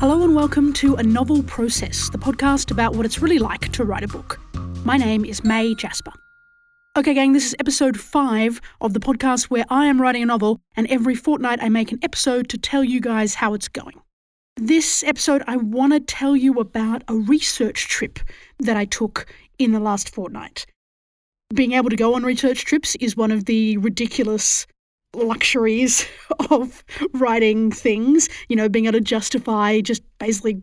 Hello and welcome to A Novel Process, the podcast about what it's really like to write a book. My name is May Jasper. Okay, gang, this is episode five of the podcast where I am writing a novel, and every fortnight I make an episode to tell you guys how it's going. This episode, I want to tell you about a research trip that I took in the last fortnight. Being able to go on research trips is one of the ridiculous luxuries of writing things, you know, being able to justify just basically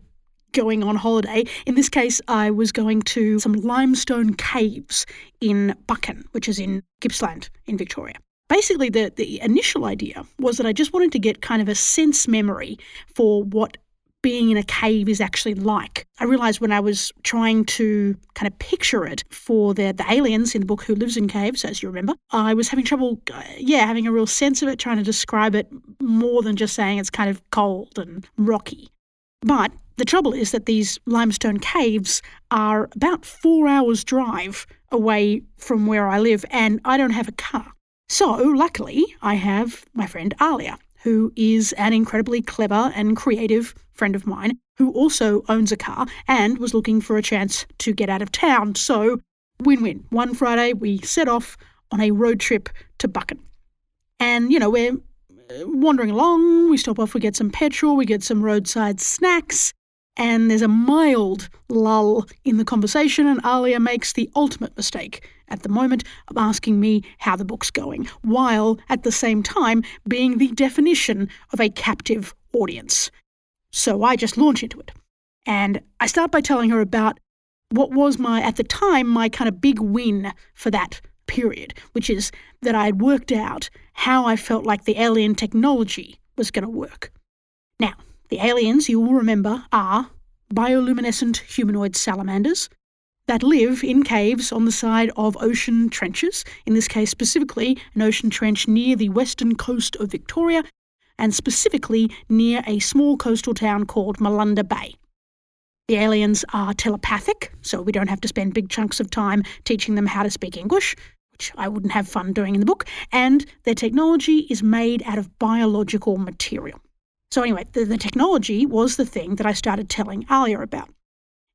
going on holiday. In this case, I was going to some limestone caves in Buchan, which is in Gippsland in Victoria. Basically, the, the initial idea was that I just wanted to get kind of a sense memory for what being in a cave is actually like. I realized when I was trying to kind of picture it for the, the aliens in the book Who Lives in Caves, as you remember, I was having trouble, uh, yeah, having a real sense of it, trying to describe it more than just saying it's kind of cold and rocky. But the trouble is that these limestone caves are about four hours' drive away from where I live, and I don't have a car. So, luckily, I have my friend Alia, who is an incredibly clever and creative friend of mine who also owns a car and was looking for a chance to get out of town. So, win win. One Friday, we set off on a road trip to Buchan. And, you know, we're uh, wandering along, we stop off, we get some petrol, we get some roadside snacks, and there's a mild lull in the conversation, and Alia makes the ultimate mistake at the moment of asking me how the book's going, while at the same time being the definition of a captive audience. So I just launch into it. And I start by telling her about what was my, at the time, my kind of big win for that period, which is that I had worked out how I felt like the alien technology was going to work. Now, the aliens, you will remember, are bioluminescent humanoid salamanders that live in caves on the side of ocean trenches, in this case specifically an ocean trench near the western coast of Victoria, and specifically near a small coastal town called Malunda Bay. The aliens are telepathic, so we don't have to spend big chunks of time teaching them how to speak English, which I wouldn't have fun doing in the book, and their technology is made out of biological material. So, anyway, the, the technology was the thing that I started telling Alia about.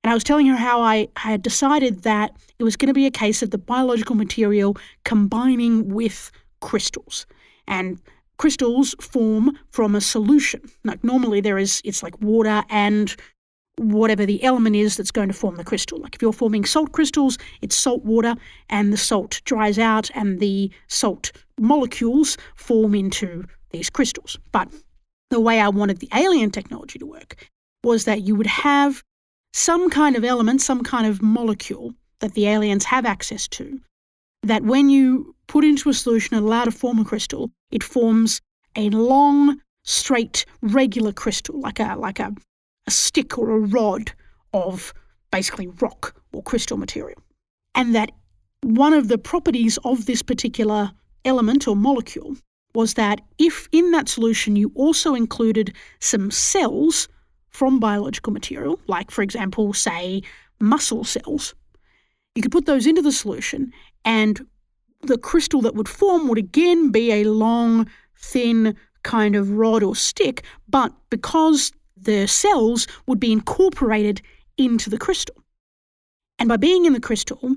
And I was telling her how I had decided that it was going to be a case of the biological material combining with crystals. And crystals form from a solution. Like normally there is it's like water and whatever the element is that's going to form the crystal. Like if you're forming salt crystals, it's salt water and the salt dries out and the salt molecules form into these crystals. But the way I wanted the alien technology to work was that you would have some kind of element, some kind of molecule that the aliens have access to, that when you put into a solution and allow to form a crystal, it forms a long, straight, regular crystal, like a like a, a stick or a rod of basically rock or crystal material. And that one of the properties of this particular element or molecule was that if in that solution you also included some cells from biological material, like, for example, say, muscle cells. You could put those into the solution, and the crystal that would form would again be a long, thin kind of rod or stick, but because the cells would be incorporated into the crystal. And by being in the crystal,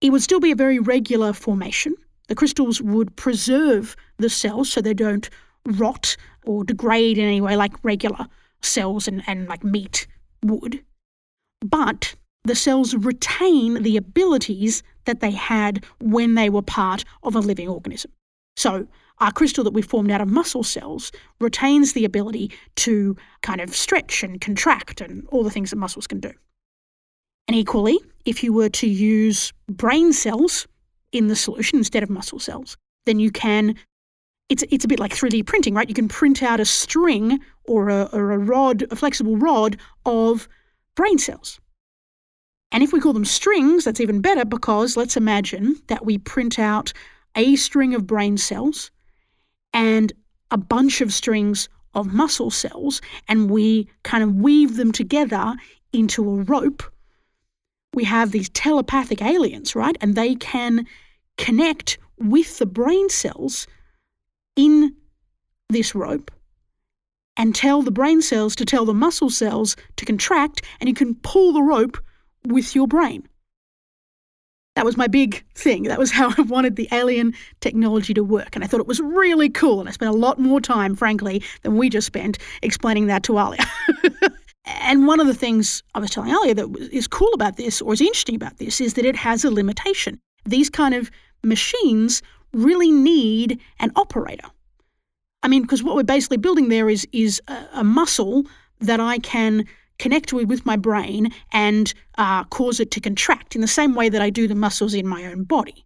it would still be a very regular formation. The crystals would preserve the cells so they don't rot or degrade in any way like regular cells and, and like meat would, but the cells retain the abilities that they had when they were part of a living organism. So, our crystal that we formed out of muscle cells retains the ability to kind of stretch and contract and all the things that muscles can do. And equally, if you were to use brain cells in the solution instead of muscle cells, then you can it's it's a bit like 3D printing, right? You can print out a string or a, or a rod, a flexible rod of brain cells. And if we call them strings, that's even better because let's imagine that we print out a string of brain cells and a bunch of strings of muscle cells, and we kind of weave them together into a rope. We have these telepathic aliens, right? And they can connect with the brain cells in this rope and tell the brain cells to tell the muscle cells to contract, and you can pull the rope with your brain. That was my big thing. That was how I wanted the alien technology to work. And I thought it was really cool. And I spent a lot more time, frankly, than we just spent explaining that to Alia. and one of the things I was telling Alia that is cool about this, or is interesting about this, is that it has a limitation. These kind of machines really need an operator. I mean, because what we're basically building there is is a, a muscle that I can connect with with my brain and uh, cause it to contract in the same way that I do the muscles in my own body.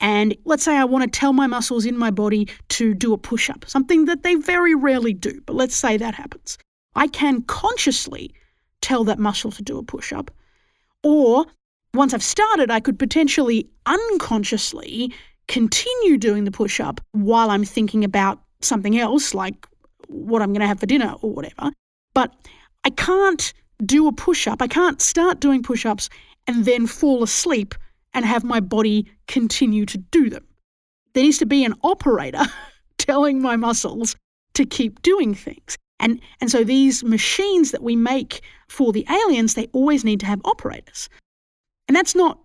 And let's say I want to tell my muscles in my body to do a push up, something that they very rarely do, but let's say that happens. I can consciously tell that muscle to do a push up. Or once I've started, I could potentially unconsciously continue doing the push up while I'm thinking about something else, like what I'm going to have for dinner or whatever. But I can't do a push up. I can't start doing push ups and then fall asleep and have my body continue to do them. There needs to be an operator telling my muscles to keep doing things. And, and so these machines that we make for the aliens, they always need to have operators. And that's not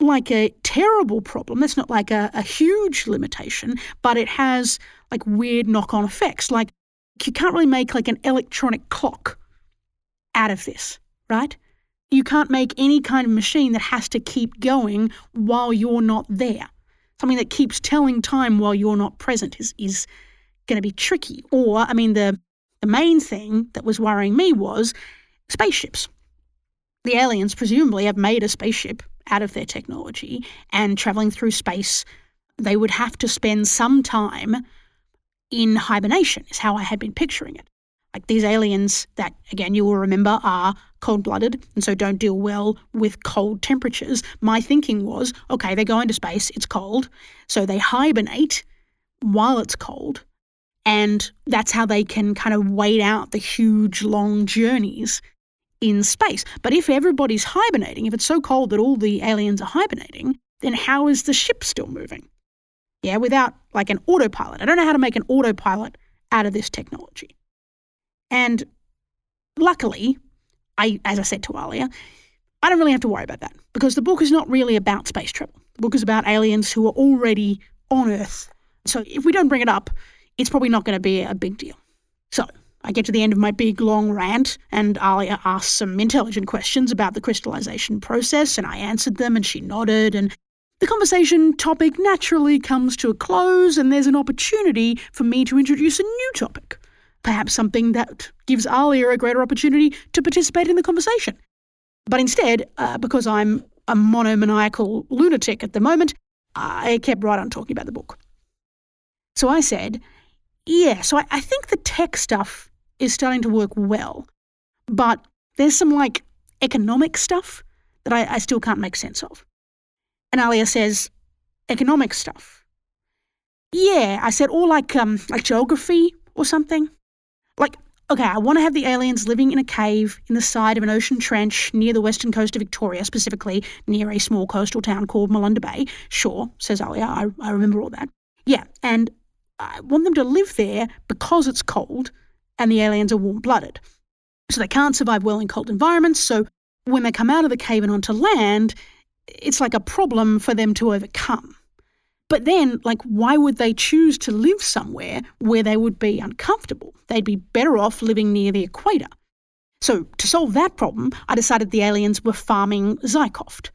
like a terrible problem. That's not like a, a huge limitation, but it has like weird knock on effects. Like you can't really make like an electronic clock out of this, right? You can't make any kind of machine that has to keep going while you're not there. Something that keeps telling time while you're not present is, is going to be tricky. Or, I mean, the, the main thing that was worrying me was spaceships. The aliens presumably have made a spaceship out of their technology and traveling through space, they would have to spend some time in hibernation, is how I had been picturing it. Like these aliens that, again, you will remember are cold blooded and so don't deal well with cold temperatures. My thinking was okay, they go into space, it's cold, so they hibernate while it's cold. And that's how they can kind of wait out the huge, long journeys in space. But if everybody's hibernating, if it's so cold that all the aliens are hibernating, then how is the ship still moving? Yeah, without like an autopilot. I don't know how to make an autopilot out of this technology. And luckily, I, as I said to Alia, I don't really have to worry about that because the book is not really about space travel. The book is about aliens who are already on Earth. So if we don't bring it up, it's probably not going to be a big deal. So I get to the end of my big long rant, and Alia asks some intelligent questions about the crystallization process, and I answered them, and she nodded, and the conversation topic naturally comes to a close, and there's an opportunity for me to introduce a new topic. Perhaps something that gives Alia a greater opportunity to participate in the conversation. But instead, uh, because I'm a monomaniacal lunatic at the moment, I kept right on talking about the book. So I said, yeah, so I, I think the tech stuff is starting to work well. But there's some like economic stuff that I, I still can't make sense of. And Alia says, economic stuff. Yeah, I said, or like um like geography or something. Like, okay, I want to have the aliens living in a cave in the side of an ocean trench near the western coast of Victoria, specifically near a small coastal town called Malunda Bay. Sure, says Alia, I, I remember all that. Yeah, and I want them to live there because it's cold and the aliens are warm blooded. So they can't survive well in cold environments. So when they come out of the cave and onto land, it's like a problem for them to overcome. But then, like, why would they choose to live somewhere where they would be uncomfortable? They'd be better off living near the equator. So, to solve that problem, I decided the aliens were farming Zykoft.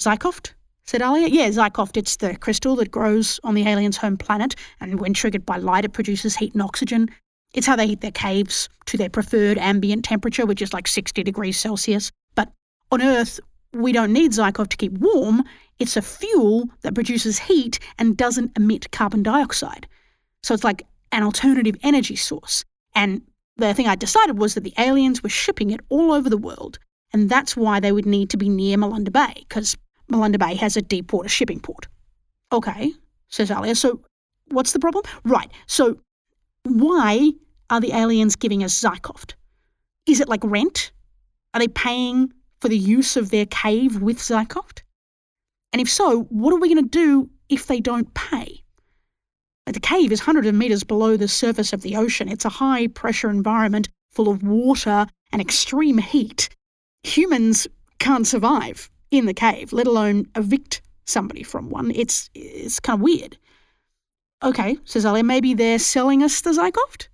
Zykoft? Said Alia. Yeah, Zykoft, it's the crystal that grows on the alien's home planet, and when triggered by light, it produces heat and oxygen. It's how they heat their caves to their preferred ambient temperature, which is like 60 degrees Celsius. But on Earth, we don't need Zykoft to keep warm. It's a fuel that produces heat and doesn't emit carbon dioxide. So it's like an alternative energy source. And the thing I decided was that the aliens were shipping it all over the world, and that's why they would need to be near Malunda Bay, because Malunda Bay has a deep water shipping port. Okay, says Alia. So what's the problem? Right. So why are the aliens giving us Zykoft? Is it like rent? Are they paying for the use of their cave with Zykoft? And if so, what are we going to do if they don't pay? The cave is hundreds of meters below the surface of the ocean. It's a high pressure environment full of water and extreme heat. Humans can't survive in the cave, let alone evict somebody from one. It's it's kind of weird. Okay, says Alia, maybe they're selling us the Zykoft?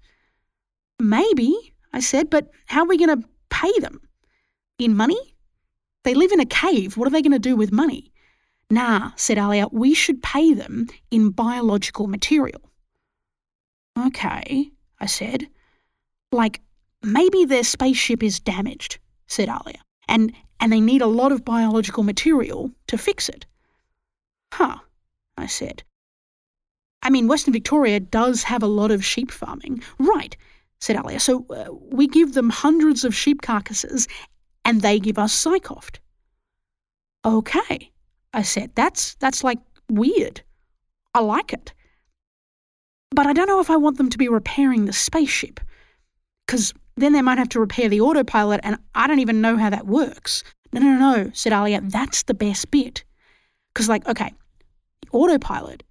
Maybe, I said, but how are we going to pay them? In money? They live in a cave. What are they going to do with money? Nah, said Alia, we should pay them in biological material. Okay, I said. Like, maybe their spaceship is damaged, said Alia, and, and they need a lot of biological material to fix it. Huh, I said. I mean, Western Victoria does have a lot of sheep farming. Right, said Alia. So uh, we give them hundreds of sheep carcasses and they give us Zykoft. Okay, I said. That's, that's like weird. I like it. But I don't know if I want them to be repairing the spaceship. Because then they might have to repair the autopilot and I don't even know how that works. No, no, no, said Alia. That's the best bit. Because, like, okay, the autopilot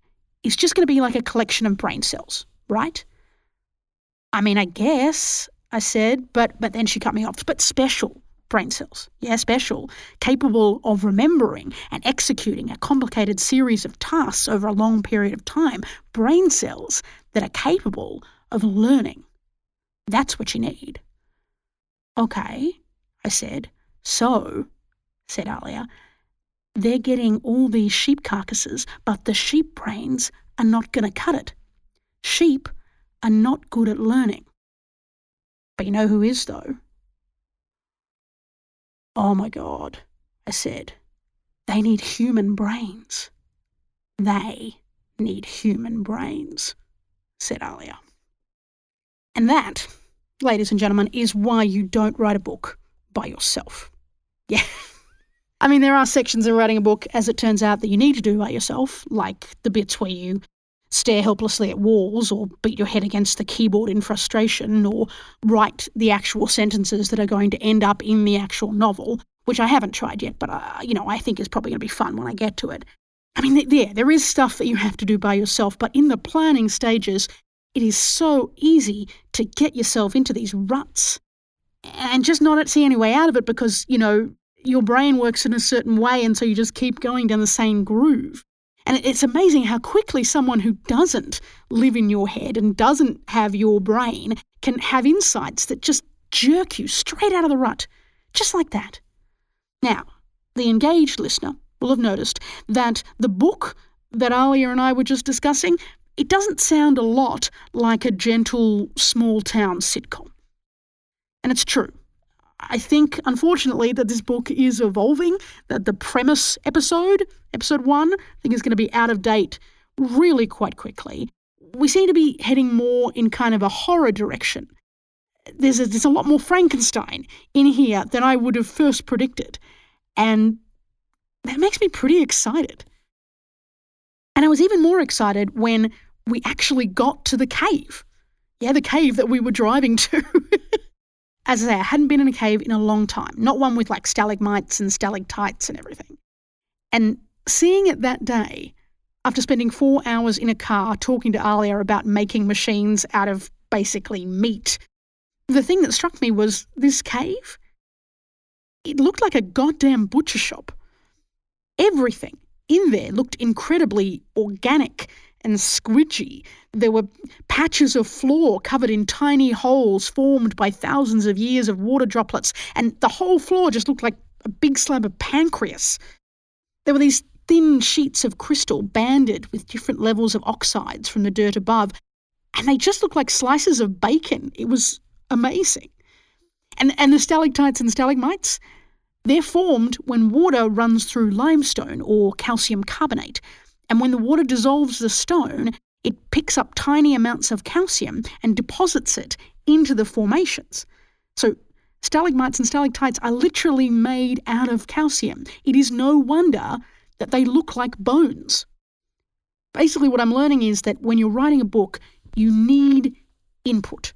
is just going to be like a collection of brain cells, right? I mean, I guess, I said, but, but then she cut me off. But special brain cells, yeah, special, capable of remembering and executing a complicated series of tasks over a long period of time. Brain cells that are capable of learning. That's what you need. Okay, I said. So, said Alia, they're getting all these sheep carcasses, but the sheep brains are not going to cut it. Sheep are not good at learning. But you know who is, though? Oh my God, I said. They need human brains. They need human brains, said Alia. And that, ladies and gentlemen, is why you don't write a book by yourself. Yeah. I mean, there are sections of writing a book, as it turns out, that you need to do by yourself, like the bits where you stare helplessly at walls or beat your head against the keyboard in frustration or write the actual sentences that are going to end up in the actual novel, which I haven't tried yet, but, uh, you know, I think is probably going to be fun when I get to it. I mean, yeah, there is stuff that you have to do by yourself, but in the planning stages, it is so easy to get yourself into these ruts and just not see any way out of it because, you know, your brain works in a certain way, and so you just keep going down the same groove. And it's amazing how quickly someone who doesn't live in your head and doesn't have your brain can have insights that just jerk you straight out of the rut, just like that. Now, the engaged listener will have noticed that the book that Alia and I were just discussing, it doesn't sound a lot like a gentle small town sitcom. And it's true. I think, unfortunately, that this book is evolving, that the premise episode, episode one, I think is going to be out of date really quite quickly. We seem to be heading more in kind of a horror direction. There's a, there's a lot more Frankenstein in here than I would have first predicted. And that makes me pretty excited. And I was even more excited when we actually got to the cave. Yeah, the cave that we were driving to. As I say, I hadn't been in a cave in a long time, not one with like stalagmites and stalactites and everything. And seeing it that day, after spending four hours in a car talking to Alia about making machines out of basically meat, the thing that struck me was this cave. It looked like a goddamn butcher shop. Everything in there looked incredibly organic and squidgy. There were patches of floor covered in tiny holes formed by thousands of years of water droplets, and the whole floor just looked like a big slab of pancreas. There were these thin sheets of crystal banded with different levels of oxides from the dirt above, and they just looked like slices of bacon. It was amazing. And, and the stalactites and stalagmites, they're formed when water runs through limestone or calcium carbonate. And when the water dissolves the stone, it picks up tiny amounts of calcium and deposits it into the formations. So, stalagmites and stalactites are literally made out of calcium. It is no wonder that they look like bones. Basically, what I'm learning is that when you're writing a book, you need input.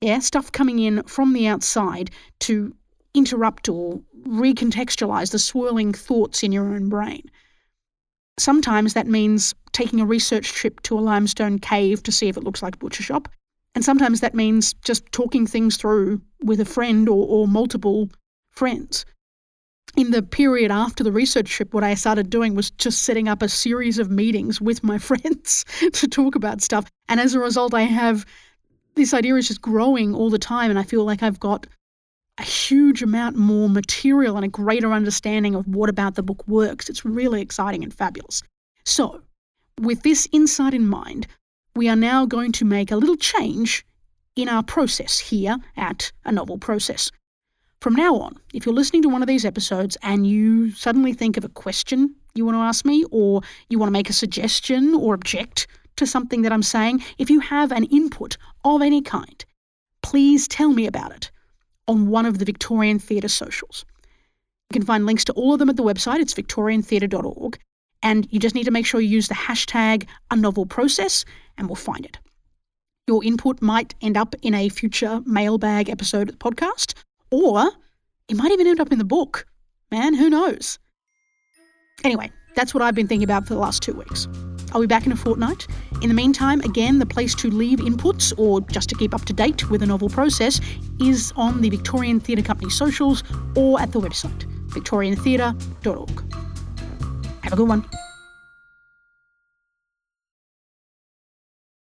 Yeah, stuff coming in from the outside to interrupt or recontextualize the swirling thoughts in your own brain. Sometimes that means taking a research trip to a limestone cave to see if it looks like a butcher shop. And sometimes that means just talking things through with a friend or, or multiple friends. In the period after the research trip, what I started doing was just setting up a series of meetings with my friends to talk about stuff. And as a result, I have this idea is just growing all the time. And I feel like I've got a huge amount more material and a greater understanding of what about the book works. It's really exciting and fabulous. So, with this insight in mind, we are now going to make a little change in our process here at A Novel Process. From now on, if you're listening to one of these episodes and you suddenly think of a question you want to ask me, or you want to make a suggestion or object to something that I'm saying, if you have an input of any kind, please tell me about it on one of the Victorian Theatre socials. You can find links to all of them at the website, it's victoriantheatre.org, and you just need to make sure you use the hashtag a novel process and we'll find it. Your input might end up in a future mailbag episode of the podcast, or it might even end up in the book. Man, who knows? Anyway, that's what I've been thinking about for the last two weeks. I'll be back in a fortnight. In the meantime, again, the place to leave inputs or just to keep up to date with the novel process is on the Victorian Theatre Company socials or at the website, victoriantheatre.org. Have a good one.